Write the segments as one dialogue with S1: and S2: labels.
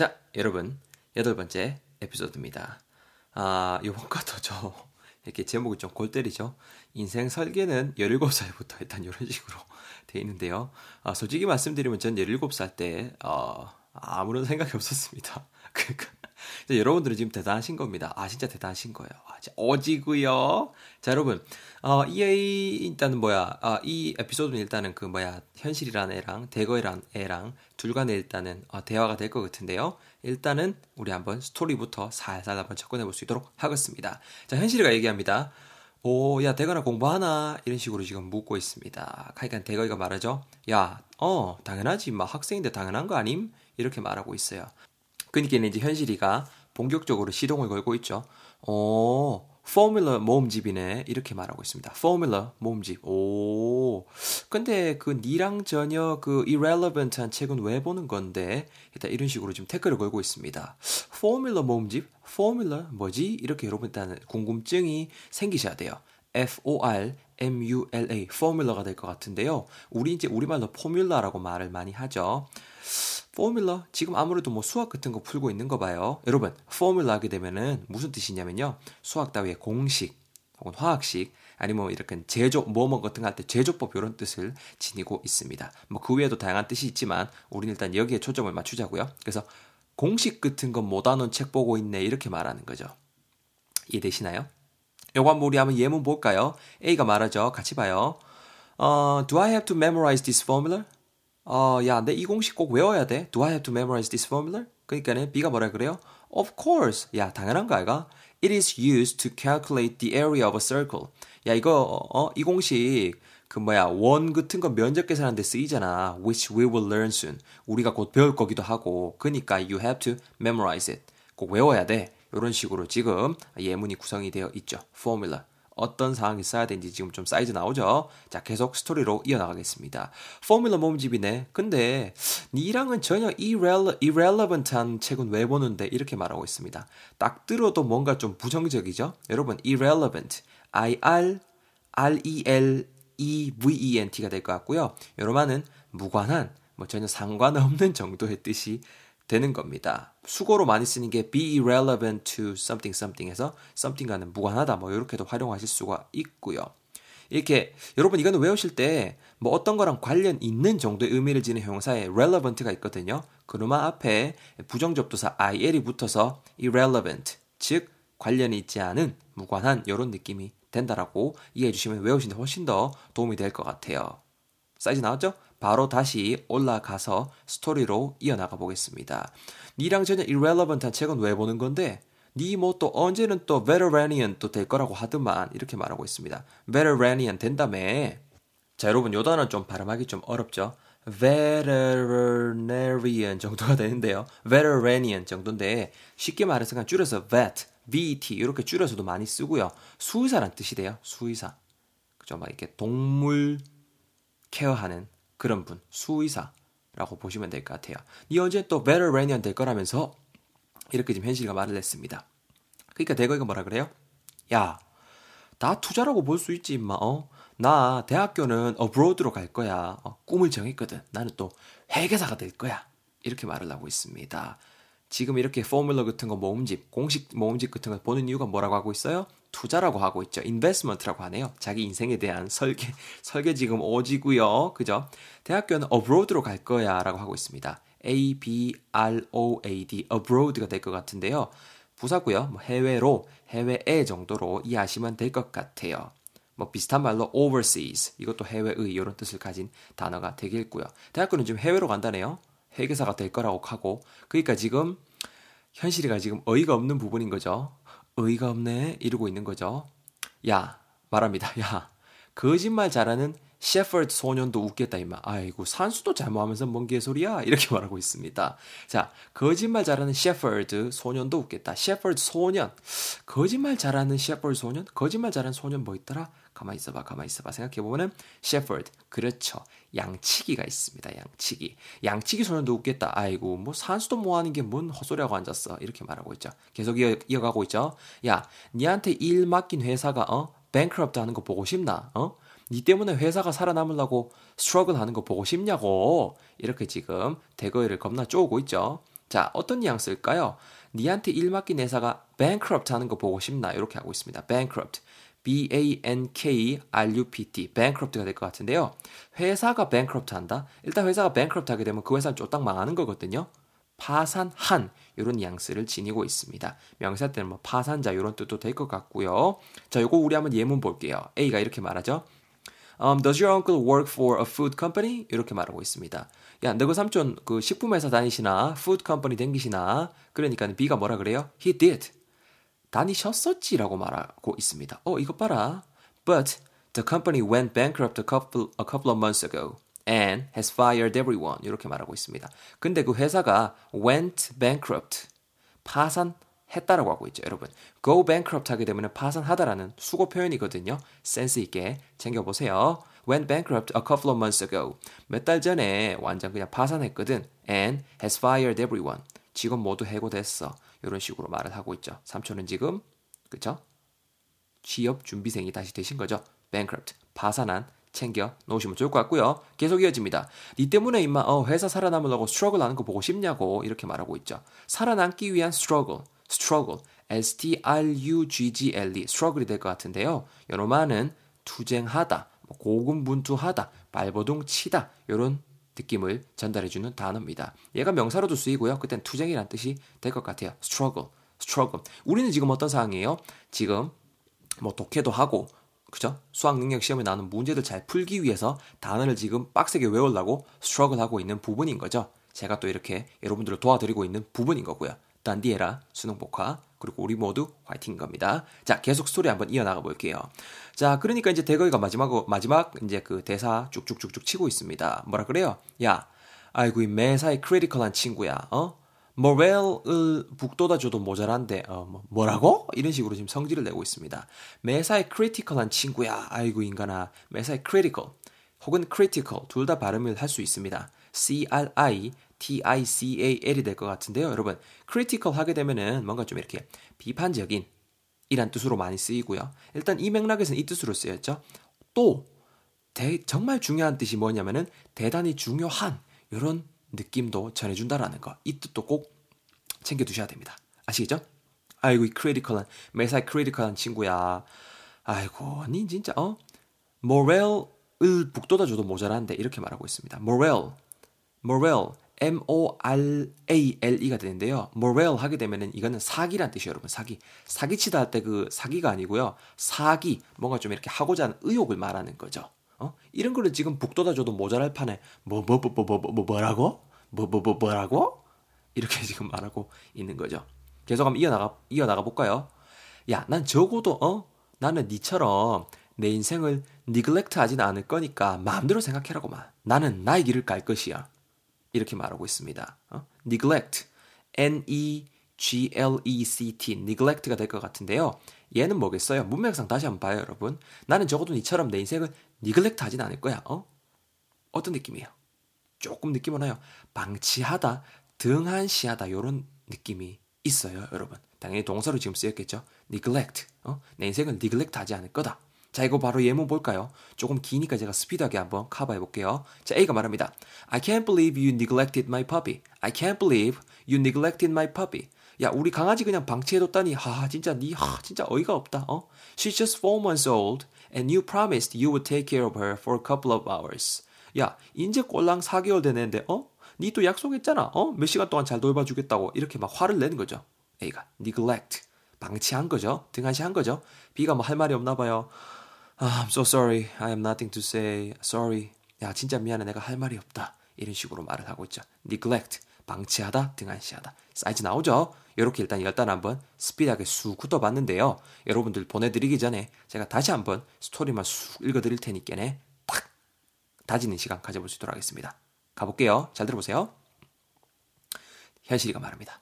S1: 자, 여러분, 여덟 번째 에피소드입니다. 아, 요번 것도 저, 이렇게 제목이 좀 골 때리죠? 인생 설계는 17살부터 일단 이런 식으로 돼 있는데요. 아, 솔직히 말씀드리면 전 17살 때, 어, 아무런 생각이 없었습니다. 그러니까 여러분들은 지금 대단하신 겁니다. 아, 진짜 대단하신 거예요. 아, 어지구요. 자, 여러분. 어, 이, 일단은 뭐야. 아, 이 에피소드는 일단은 그 뭐야. 현실이라는 애랑 대거이라는 애랑 둘 간에 일단은 어, 대화가 될 것 같은데요. 일단은 우리 한번 스토리부터 살살 한번 접근해 볼 수 있도록 하겠습니다. 자, 현실이가 얘기합니다. 오, 야, 대거나 공부하나? 이런 식으로 지금 묻고 있습니다. 그러니까 대거이가 말하죠. 야, 어, 당연하지. 막 학생인데 당연한 거 아님? 이렇게 말하고 있어요. 그러니까 이제 현실이가 본격적으로 시동을 걸고 있죠. 어, 포뮬러 모음집이네. 이렇게 말하고 있습니다. 포뮬러 모음집. 오. 근데 그 니랑 전혀 그 irrelevant한 책은 왜 보는 건데? 일단 이런 식으로 지금 태클을 걸고 있습니다. formula 모음집? formula 뭐지? 이렇게 여러분 일단 궁금증이 생기셔야 돼요. F-O-R M-U-L-A formula가 될 것 같은데요. 우리 이제 우리말로 formula라고 말을 많이 하죠. formula 지금 아무래도 뭐 수학 같은 거 풀고 있는 거 봐요. 여러분 formula 하게 되면은 무슨 뜻이냐면요. 수학 따위의 공식 혹은 화학식 아니면 뭐 이렇게 제조 뭐뭐 같은 거 할 때 제조법 이런 뜻을 지니고 있습니다. 뭐 그 외에도 다양한 뜻이 있지만 우리는 일단 여기에 초점을 맞추자고요. 그래서 공식 같은 거못 아는 책 보고 있네 이렇게 말하는 거죠. 이해되시나요? 요거 한번 우리 한번 예문 볼까요? A가 말하죠. 같이 봐요. 어, do I have to memorize this formula? 어, 야, 내 이 공식 꼭 외워야 돼. Do I have to memorize this formula? 그러니까는 B가 뭐라 그래요? Of course. 야, 당연한 거 아이가? It is used to calculate the area of a circle. 야, 이거 어, 이 공식 그 뭐야 원 같은 거 면적 계산하는데 쓰이잖아. Which we will learn soon. 우리가 곧 배울 거기도 하고. 그러니까 you have to memorize it. 꼭 외워야 돼. 이런 식으로 지금 예문이 구성이 되어 있죠. formula. 어떤 상황이 써야 되는지 지금 좀 사이즈 나오죠? 자, 계속 스토리로 이어나가겠습니다. formula 모음집이네. 근데 니랑은 전혀 irrele, irrelevant한 책은 왜 보는데 이렇게 말하고 있습니다. 딱 들어도 뭔가 좀 부정적이죠? 여러분, irrelevant. I-R, R-E-L-E-V-E-N-T가 될 것 같고요. 여러분은 무관한, 뭐 전혀 상관없는 정도의 뜻이 되는 겁니다. 수고로 많이 쓰는 게 be irrelevant to something something에서 something과는 무관하다 뭐 이렇게도 활용하실 수가 있고요. 이렇게 여러분 이거는 외우실 때 뭐 어떤 거랑 관련 있는 정도의 의미를 지닌 형용사에 relevant가 있거든요. 그러면 앞에 부정접두사 il이 붙어서 irrelevant 즉 관련이 있지 않은 무관한 이런 느낌이 된다라고 이해해 주시면 외우시는데 훨씬 더 도움이 될 것 같아요. 사이즈 나왔죠? 바로 다시 올라가서 스토리로 이어나가 보겠습니다. 니랑 전혀 irrelevant한 책은 왜 보는 건데 니뭐또 언제는 또 veteranian 또 될 거라고 하더만 이렇게 말하고 있습니다. veteranian 된다며. 자 여러분 요 단어 좀 발음하기 좀 어렵죠. veterinarian 정도가 되는데요. veteranian 정도인데 쉽게 말해서 그냥 줄여서 vet, vet 이렇게 줄여서도 많이 쓰고요. 수의사란 뜻이 돼요. 수의사. 그죠? 막 이렇게 동물 케어하는 그런 분, 수의사라고 보시면 될 것 같아요. 이 언제 또 veteranian 될 거라면서 이렇게 지금 현실과 말을 했습니다. 그러니까 대거이가 뭐라 그래요? 야, 나 투자라고 볼 수 있지 임마. 어? 나 대학교는 abroad로 갈 거야. 어, 꿈을 정했거든. 나는 또 회계사가 될 거야. 이렇게 말을 하고 있습니다. 지금 이렇게 포뮬러 같은 거 모음집, 공식 모음집 같은 거 보는 이유가 뭐라고 하고 있어요? 투자라고 하고 있죠. 인베스먼트라고 하네요. 자기 인생에 대한 설계, 설계 지금 오지고요. 그죠? 대학교는 abroad로 갈 거야 라고 하고 있습니다. A-B-R-O-A-D, abroad가 될 것 같은데요. 부사고요. 뭐 해외로, 해외에 정도로 이해하시면 될 것 같아요. 뭐 비슷한 말로 overseas, 이것도 해외의 이런 뜻을 가진 단어가 되겠고요. 대학교는 지금 해외로 간다네요. 회계사가 될 거라고 하고, 그러니까 지금 현실이가 지금 어이가 없는 부분인 거죠. 어이가 없네 이러고 있는 거죠. 야 말합니다. 야 거짓말 잘하는 셰퍼드 소년도 웃겠다 이마. 아이고 산수도 잘못하면서 뭔 개소리야 이렇게 말하고 있습니다. 자 거짓말 잘하는 셰퍼드 소년도 웃겠다. 셰퍼드 소년 거짓말 잘하는 셰퍼드 소년 거짓말 잘하는 소년 뭐 있더라? 가만 있어봐 가만 있어봐 생각해 보면은 셰퍼드 그렇죠. 양치기가 있습니다. 양치기 양치기 소년도 웃겠다. 아이고 뭐 산수도 뭐 하는 게 뭔 헛소리하고 앉았어 이렇게 말하고 있죠. 계속 이어, 이어가고 있죠. 야 니한테 일 맡긴 회사가 어 뱅크럽트 하는 거 보고 싶나? 어? 니 때문에 회사가 살아남으려고 스트러글 하는 거 보고 싶냐고 이렇게 지금 대거이를 겁나 쪼고 있죠. 자, 어떤 뉘앙스일까요? 니한테 일 맡긴 회사가 bankrupt 하는 거 보고 싶나? 이렇게 하고 있습니다. bankrupt. B-A-N-K-R-U-P-T. bankrupt가 될 것 같은데요. 회사가 bankrupt 한다? 일단 회사가 bankrupt 하게 되면 그 회사는 쫄딱 망하는 거거든요. 파산한 이런 뉘앙스를 지니고 있습니다. 명사 때는 뭐 파산자 이런 뜻도 될 것 같고요. 자, 요거 우리 한번 예문 볼게요. A가 이렇게 말하죠. Um, does your uncle work for a food company? 이렇게 말하고 있습니다. 야, 너그 삼촌 그 식품 회사 다니시나? food company 댕기시나? 그러니까 B가 뭐라 그래요? He did. 다니셨었지라고 말하고 있습니다. 어, 이거 봐라. But the company went bankrupt a couple, a couple of months ago. and has fired everyone. 이렇게 말하고 있습니다. 근데 그 회사가 went bankrupt. 파산 했다라고 하고 있죠, 여러분. go bankrupt 하게 되면 파산하다라는 수고 표현이거든요. 센스 있게 챙겨 보세요. went bankrupt a couple of months ago. 몇 달 전에 완전 그냥 파산했거든. and has fired everyone. 직원 모두 해고됐어. 이런 식으로 말을 하고 있죠. 삼촌은 지금 그쵸? 취업 준비생이 다시 되신 거죠. bankrupt. 파산한 챙겨 놓으시면 좋을 것 같고요. 계속 이어집니다. 니 때문에 임마 어, 회사 살아남으려고 struggle 하는 거 보고 싶냐고 이렇게 말하고 있죠. 살아남기 위한 스트러글, 스트러글, S-T-R-U-G-G-L-E, 스트러글이 될 것 같은데요. 요놈아는 투쟁하다, 뭐 고군분투하다, 발버둥 치다 이런 느낌을 전달해주는 단어입니다. 얘가 명사로도 쓰이고요. 그땐 투쟁이란 뜻이 될 것 같아요. struggle, struggle. 우리는 지금 어떤 상황이에요? 지금 뭐 독해도 하고 그죠? 수학 능력 시험에 나오는 문제들 잘 풀기 위해서 단어를 지금 빡세게 외우려고 struggle 하고 있는 부분인 거죠. 제가 또 이렇게 여러분들을 도와드리고 있는 부분인 거고요. 단디해라, 수능 voca, 그리고 우리 모두 화이팅인 겁니다. 자, 계속 스토리 한번 이어나가 볼게요. 자, 그러니까 이제 대거이가 마지막, 마지막 이제 그 대사 쭉쭉쭉쭉 치고 있습니다. 뭐라 그래요? 야, 아이고, 이 매사에 critical한 친구야, 어? morale을 북돋아줘도 모자란데 어, 뭐, 뭐라고? 이런 식으로 지금 성질을 내고 있습니다. 매사에 critical한 친구야. 아이고 인간아. 매사에 critical 혹은 critical 둘다 발음을 할 수 있습니다. C-R-I T-I-C-A-L이 될 것 같은데요. 여러분 critical 하게 되면은 뭔가 좀 이렇게 비판적인 이란 뜻으로 많이 쓰이고요. 일단 이 맥락에서는 이 뜻으로 쓰였죠. 또 대, 정말 중요한 뜻이 뭐냐면은 대단히 중요한 이런 느낌도 전해준다라는 거. 이 뜻도 꼭 챙겨두셔야 됩니다. 아시겠죠? 아이고, 이 critical한, 매사에 critical한 친구야. 아이고, 니 진짜, 어? morale을 북돋아줘도 모자란데, 이렇게 말하고 있습니다. morale, morale, M-O-R-A-L-E가 되는데요. morale 하게 되면은 이거는 사기란 뜻이에요, 여러분. 사기. 사기치다 할 때 그 사기가 아니고요. 사기, 뭔가 좀 이렇게 하고자 하는 의욕을 말하는 거죠. 어? 이런 거를 지금 북돋아 줘도 모자랄 판에 뭐뭐 뭐 뭐 뭐 뭐 뭐 라고? 뭐 뭐 뭐 뭐라고? 이렇게 지금 말하고 있는 거죠. 계속 한번 이어나가 이어나가 볼까요? 야, 난 적어도 어 나는 니처럼 내 인생을 니글렉트 하진 않을 거니까 마음대로 생각해라고만. 나는 나의 길을 갈 것이야. 이렇게 말하고 있습니다. 어? neglect, n-e-g-l-e-c-t, neglect가 될 것 같은데요. 얘는 뭐겠어요? 문맥상 다시 한번 봐요, 여러분. 나는 적어도 니처럼 내 인생을 니글렉트 하진 않을 거야. 어? 어떤 느낌이에요? 조금 느낌은 와요. 방치하다, 등한시하다 요런 느낌이 있어요, 여러분. 당연히 동사로 지금 쓰였겠죠. neglect. 어? 내 인생을 neglect 하지 않을 거다. 자, 이거 바로 예문 볼까요? 조금 기니까 제가 스피드하게 한번 커버해 볼게요. 자, A가 말합니다. I can't believe you neglected my puppy. I can't believe you neglected my puppy. 야, 우리 강아지 그냥 방치해뒀다니, 하, 진짜 니, 하, 진짜 어이가 없다, 어? She's just four months old, and you promised you would take care of her for a couple of hours. 야, 이제 꼴랑 4개월 되는데, 어? 니 또 약속했잖아, 어? 몇 시간 동안 잘 돌봐주겠다고, 이렇게 막 화를 내는 거죠. A가, neglect. 방치한 거죠. 등한시한 거죠. B가 뭐 할 말이 없나 봐요. 아, I'm so sorry. I have nothing to say. Sorry. 야, 진짜 미안해. 내가 할 말이 없다. 이런 식으로 말을 하고 있죠. neglect. 방치하다, 등한시하다. 사이즈 나오죠? 이렇게 일단 열단 한번 스피드하게 쑥 훑어봤는데요. 여러분들 보내드리기 전에 제가 다시 한번 스토리만 쑥 읽어드릴 테니까네. 딱 다지는 시간 가져볼 수 있도록 하겠습니다. 가볼게요. 잘 들어보세요. 현실이가 말합니다.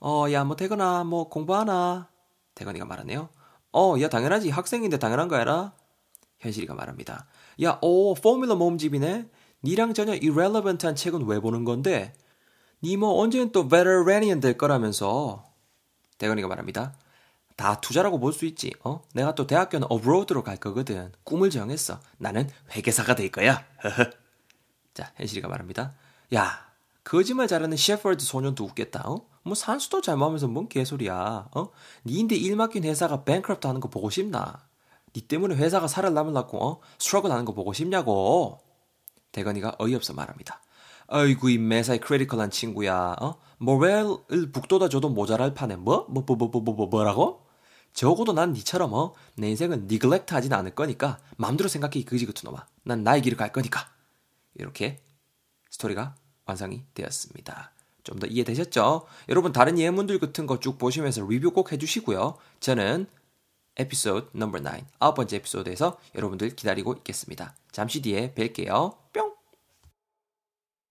S1: 어, 야, 뭐, 대건아, 뭐, 공부하나? 대건이가 말하네요. 어, 야, 당연하지. 학생인데 당연한 거 알아? 현실이가 말합니다. 야, 오, 포뮬러 모음집이네? 니랑 전혀 irrelevant한 책은 왜 보는 건데? 니 뭐 언젠 또 veteranian 될 거라면서 대건이가 말합니다. 다 투자라고 볼 수 있지. 어? 내가 또 대학교는 어브로드로 갈 거거든. 꿈을 정했어. 나는 회계사가 될 거야. 자, 현실이가 말합니다. 야, 거짓말 잘하는 셰퍼드 소년도 웃겠다. 어? 뭐 산수도 잘 먹으면서 뭔 개소리야. 어? 니인데 일 맡긴 회사가 bankrupt 하는 거 보고 싶나? 니 때문에 회사가 살아남으려고 어? struggle 하는 거 보고 싶냐고. 대건이가 어이없어 말합니다. 아이고 이 매사에 critical한 친구야. 어? morale을 북돋아 줘도 모자랄 판에 뭐? 뭐, 뭐, 뭐, 뭐, 뭐, 뭐 라고? 적어도 난 니처럼 어? 내 인생은 neglect 하진 않을 거니까 맘대로 생각해 이 그지 같은 놈아. 난 나의 길을 갈 거니까. 이렇게 스토리가 완성이 되었습니다. 좀 더 이해되셨죠? 여러분 다른 예문들 같은 거 쭉 보시면서 리뷰 꼭 해주시고요. 저는 에피소드 넘버 9 아홉 번째 에피소드에서 여러분들 기다리고 있겠습니다. 잠시 뒤에 뵐게요.